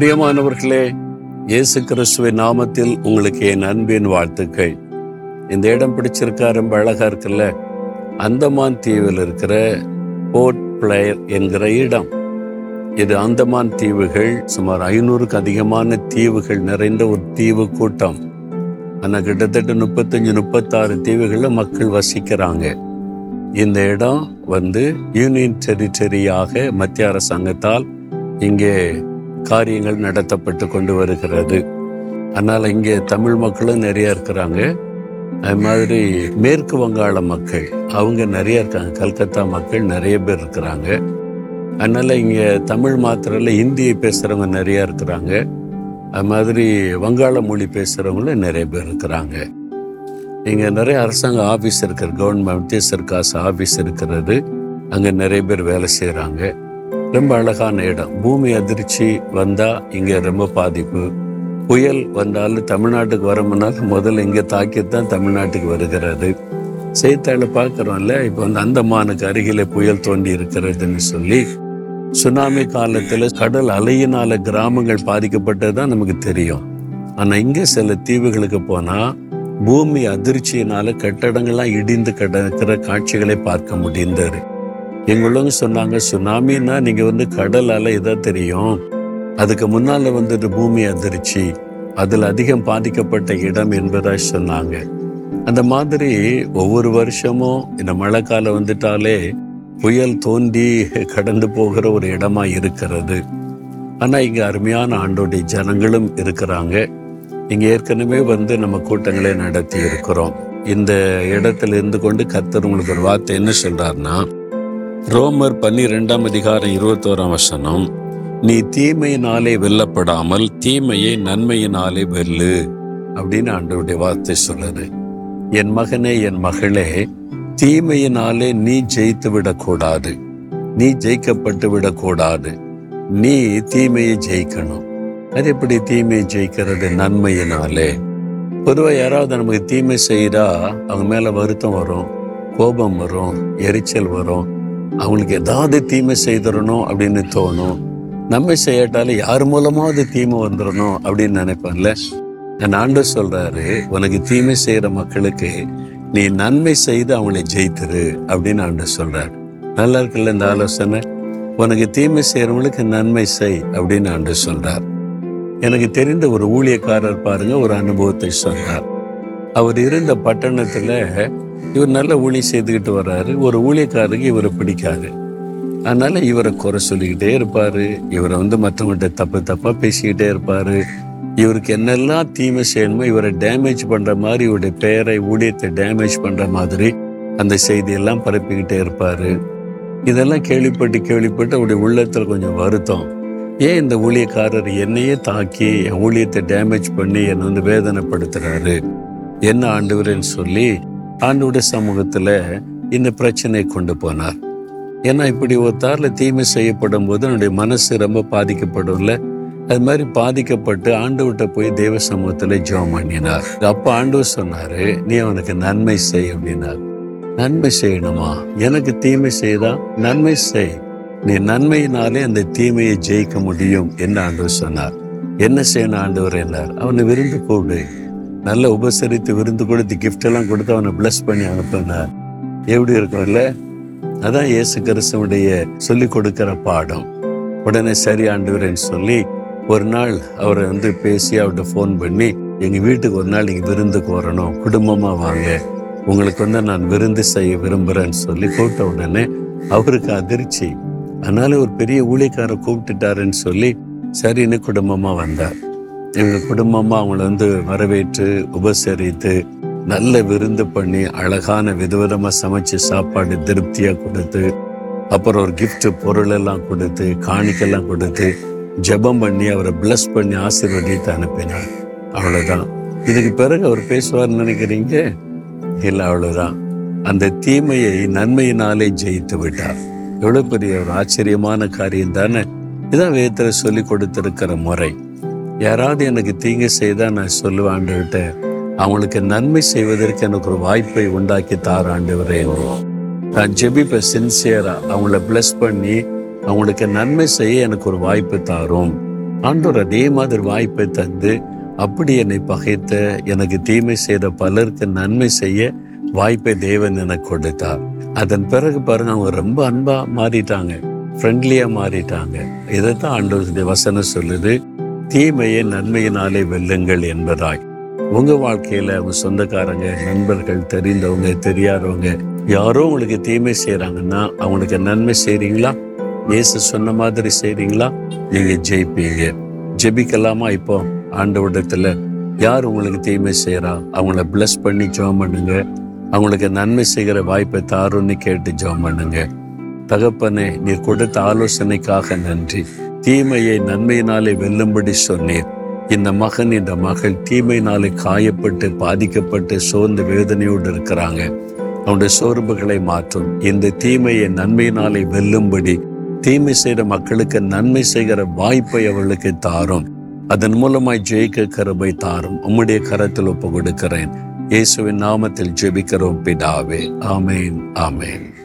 பிரியமானவர்களே இயேசு கிறிஸ்துவின் நாமத்தில் உங்களுக்கு என் அன்பின் வாழ்த்துக்கள். இந்த இடம் பிடிச்சிருக்கா ரொம்ப அழகா இருக்குல்ல? அந்தமான் தீவில் இருக்கிற போர்ட் பிளேயர் என்கிற இடம். இது அந்தமான் தீவுகள் சுமார் ஐநூறுக்கு அதிகமான தீவுகள் நிறைந்த ஒரு தீவு கூட்டம். ஆனால் கிட்டத்தட்ட முப்பத்தஞ்சு முப்பத்தாறு தீவுகளில் மக்கள் வசிக்கிறாங்க. இந்த இடம் வந்து யூனியன் டெரிட்டரியாக மத்திய அரசாங்கத்தால் இங்கே காரியங்கள் நடத்தப்பட்டு கொண்டு வருகிறது. அதனால் இங்கே தமிழ் மக்களும் நிறைய இருக்கிறாங்க. அது மாதிரி மேற்கு வங்காள மக்கள் அவங்க நிறைய இருக்காங்க. கல்கத்தா மக்கள் நிறைய பேர் இருக்கிறாங்க. அதனால் இங்கே தமிழ் மாத்திரையில் ஹிந்தியை பேசுகிறவங்க நிறைய இருக்கிறாங்க. அது மாதிரி வங்காள மொழி பேசுகிறவங்களும் நிறைய பேர் இருக்கிறாங்க. இங்கே நிறைய அரசாங்க ஆஃபீஸ் இருக்கிற கவர்மெண்ட் சர்க்காஸ் ஆஃபீஸ் இருக்கிறது. அங்கே நிறைய பேர் வேலை செய்கிறாங்க ரொம்ப அழகான இடம். பூமி அதிர்ச்சி வந்தால் இங்கே ரொம்ப பாதிப்பு. புயல் வந்தாலும் தமிழ்நாட்டுக்கு வரமுன்னால் முதல்ல இங்கே தாக்கி தான் தமிழ்நாட்டுக்கு வருகிறது. செய்தித்தாளை பார்க்குறோம்ல இப்போ வந்து அந்தமானுக்கு அருகிலே புயல் தோண்டி இருக்கிறதுன்னு சொல்லி சுனாமி காலத்தில் கடல் அலையினால கிராமங்கள் பாதிக்கப்பட்டது தான் நமக்கு தெரியும். ஆனால் இங்கே சில தீவுகளுக்கு போனால் பூமி அதிர்ச்சியினால கட்டடங்கள்லாம் இடிந்து கிடக்கிற காட்சிகளை பார்க்க முடிந்தது. எங்களும் சொன்னாங்க சுனாமின்னா நீங்க வந்து கடலால் அலை இதான் தெரியும்? அதுக்கு முன்னால வந்துட்டு பூமி அதிர்ச்சி அதில் அதிகம் பாதிக்கப்பட்ட இடம் என்பதா சொன்னாங்க. அந்த மாதிரி ஒவ்வொரு வருஷமும் இந்த மழை காலம் வந்துட்டாலே புயல் தோண்டி கடந்து போகிற ஒரு இடமா இருக்கிறது. ஆனால் இங்கே அருமையான ஆண்டோடைய ஜனங்களும் இருக்கிறாங்க. இங்கே ஏற்கனவே வந்து நம்ம கூட்டங்களை நடத்தி இருக்கிறோம். இந்த இடத்துல இருந்து கொண்டு கத்தர் உங்களுக்கு ஒரு வார்த்தை என்ன சொல்றாருன்னா ரோமர் பன்னிரெண்டாம் அதிகாரம் இருபத்தோராம் வசனம். நீ தீமையினாலே வெல்லப்படாமல் தீமையை நன்மையினாலே வெல்லு அப்படின்னு ஆண்டவருடைய வார்த்தை சொல்லுது. என் மகனே என் மகளே தீமையினாலே நீ ஜெயித்து விடக்கூடாது. நீ ஜெயிக்கப்பட்டு விடக்கூடாது. நீ தீமையை ஜெயிக்கணும். அது எப்படி தீமையை ஜெயிக்கிறது? நன்மையினாலே. பொதுவாக யாராவது நமக்கு தீமை செய்தா அவங்க மேல வருத்தம் வரும் கோபம் வரும் எரிச்சல் வரும். அவங்களுக்கு ஏதாவது தீமை செய்திடணும் அப்படின்னு தோணும். நம்ம செய்யட்டாலும் யார் மூலமாவது தீமை வந்துடணும் அப்படின்னு நினைப்பேன்ல. என் ஆண்டு சொல்றாரு உனக்கு தீமை செய்யற மக்களுக்கு நீ நன்மை செய்து அவங்களை ஜெயித்துரு அப்படின்னு ஆண்டு சொல்றாரு. நல்லா இருக்குல்ல இந்த ஆலோசனை? உனக்கு தீமை செய்யறவங்களுக்கு நன்மை செய் அப்படின்னு ஆண்டு சொல்றார். எனக்கு தெரிந்த ஒரு ஊழியக்காரர் பாருங்க ஒரு அனுபவத்தை சொன்னார் அவர் இருந்த பட்டணத்துல இவர் நல்ல ஊழியம் செய்துக்கிட்டு வர்றாரு. ஒரு ஊழியக்காரருக்கு இவரை பிடிக்காது. அதனால இவரை குறை சொல்லிக்கிட்டே இருப்பாரு. இவரை வந்து மற்றவங்கள்ட்ட தப்பு தப்பாக பேசிக்கிட்டே இருப்பாரு. இவருக்கு என்னெல்லாம் தீமை செய்யணுமோ இவரை டேமேஜ் பண்ற மாதிரி இவருடைய பெயரை ஊழியத்தை டேமேஜ் பண்ற மாதிரி அந்த செய்தியெல்லாம் பரப்பிக்கிட்டே இருப்பாரு. இதெல்லாம் கேள்விப்பட்டு கேள்விப்பட்டு அவருடைய உள்ளத்தில் கொஞ்சம் வருத்தம். ஏன் இந்த ஊழியக்காரர் என்னையே தாக்கி என் ஊழியத்தை டேமேஜ் பண்ணி என்னை வந்து வேதனைப்படுத்துறாரு? என்ன ஆண்டவரேன்னு சொல்லி ஆண்டோட சமூகத்துல இந்த பிரச்சனையை கொண்டு போனார். ஏன்னா இப்படி ஒருத்தாரில் தீமை செய்யப்படும் போது என்னுடைய மனசு ரொம்ப பாதிக்கப்படும்ல. அது மாதிரி பாதிக்கப்பட்டு ஆண்டவர்கிட்ட போய் தேவ சமூகத்துல ஜெபம் பண்ணினார். அப்போ ஆண்டவர் சொன்னாரு நீ அவனுக்கு நன்மை செய் அப்படின்னார். நன்மை செய்யணுமா? எனக்கு தீமை செய்தா? நன்மை செய். நீ நன்மையினாலே அந்த தீமையை ஜெயிக்க முடியும் என்று ஆண்டவர் சொன்னார். என்ன செய்யணும் ஆண்டவர்? என்றார். அவனை விருந்து கூடு நல்ல உபசரித்து விருந்து கொடுத்து கிஃப்ட் எல்லாம் கொடுத்து அவனை பிளஸ் பண்ணி அனுப்பினார் எப்படி இருக்கும்ல அதான் இயேசு கிறிஸ்துவனுடைய சொல்லி கொடுக்கிற பாடம். உடனே சரி ஆண்டுவரேன்னு சொல்லி ஒரு நாள் அவரை வந்து பேசி அவர்கிட்ட ஃபோன் பண்ணி எங்கள் வீட்டுக்கு ஒரு நாள் நீங்கள் விருந்துக்கு வரணும். குடும்பமாக வாங்க. உங்களுக்கு வந்து நான் விருந்து செய்ய விரும்புகிறேன்னு சொல்லி கூப்பிட்ட உடனே அவருக்கு அதிர்ச்சி. அதனால ஒரு பெரிய ஊழியக்காரை கூப்பிட்டுட்டாருன்னு சொல்லி சரின்னு குடும்பமாக வந்தார். எங்கள் குடும்பமாக அவங்கள வந்து வரவேற்று உபசரித்து நல்ல விருந்து பண்ணி அழகான விதவிதமாக சமைச்சு சாப்பாடு திருப்தியாக கொடுத்து அப்புறம் ஒரு கிஃப்ட் பொருள் எல்லாம் கொடுத்து காணிக்கெல்லாம் கொடுத்து ஜெபம் பண்ணி அவரை பிளஸ் பண்ணி ஆசீர்வதித்து அனுப்பினார். அவ்வளோதான் இதுக்கு பிறகு அவர் பேசுவார்னு நினைக்கிறீங்க? இல்லை அவ்வளோதான் அந்த தீமையை நன்மையினாலே ஜெயித்து விட்டார். எவ்வளோ பெரிய ஒரு ஆச்சரியமான காரியம் தானே? இதான் வேத்தரை சொல்லி கொடுத்திருக்கிற முறை. யாராவது எனக்கு தீங்கு செய்தால் நான் சொல்லுவேன் ஆண்டவர்கிட்ட. அவங்களுக்கு நன்மை செய்வதற்கு எனக்கு ஒரு வாய்ப்பை உண்டாக்கி தார ஆண்டவரே. நான் ஜெபிப்பேன் சின்சியராக அவங்கள பிளஸ் பண்ணி அவங்களுக்கு நன்மை செய்ய எனக்கு ஒரு வாய்ப்பு தாரும். ஆண்டோர் அதே மாதிரி வாய்ப்பை தந்து அப்படி என்னை பகைத்த எனக்கு தீமை செய்த பலருக்கு நன்மை செய்ய வாய்ப்பை தேவன் எனக்கு கொடுத்தார். அதன் பிறகு பாருங்க அவங்க ரொம்ப அன்பா மாறிட்டாங்க. ஃப்ரெண்ட்லியா மாறிட்டாங்க. இதைத்தான் ஆண்டோருடைய வசனம் சொல்லுது. தீமையை நன்மையினாலே வெல்லுங்கள் என்பதாய். உங்க வாழ்க்கையில உங்க சொந்தக்காரங்க நண்பர்கள் தெரிந்தவங்க தெரியாதவங்க யாரோ உங்களுக்கு தீமை செய்யறாங்கன்னா அவங்களுக்கு நன்மை செய்றீங்களா? இயேசு சொன்ன மாதிரி செய்றீங்களா? நீங்க ஜெயிப்பீங்க. ஜெபிக்கலாமா இப்போ? ஆண்டவரிடத்துல யார் உங்களுக்கு தீமை செய்யறா அவங்கள பிளஸ் பண்ணி ஜெபம் பண்ணுங்க. அவங்களுக்கு நன்மை செய்கிற வாய்ப்பை தாருன்னு கேட்டு ஜோம் பண்ணுங்க. தகப்பனே நீர் கொடுத்த ஆலோசனைக்காக நன்றி. தீமையை நன்மையினாலே வெல்லும்படி சொன்னீர். இந்த மகன் இந்த மகள் தீமையினாலே காயப்பட்டு பாதிக்கப்பட்டு சோர்ந்த வேதனையோடு இருக்கிறாங்க. அவனுடைய சோர்வுகளை மாற்றும். இந்த தீமையை நன்மையினாலே வெல்லும்படி தீமை செய்கிற மக்களுக்கு நன்மை செய்கிற வாய்ப்பை அவளுக்கு தாரும். அதன் மூலமாய் ஜெயிக்க கருபை தாரும். உம்முடைய கரத்தில் ஒப்பு கொடுக்கிறேன். இயேசுவின் நாமத்தில் ஜெபிக்கிறோம் பிதாவே. ஆமேன் ஆமேன்.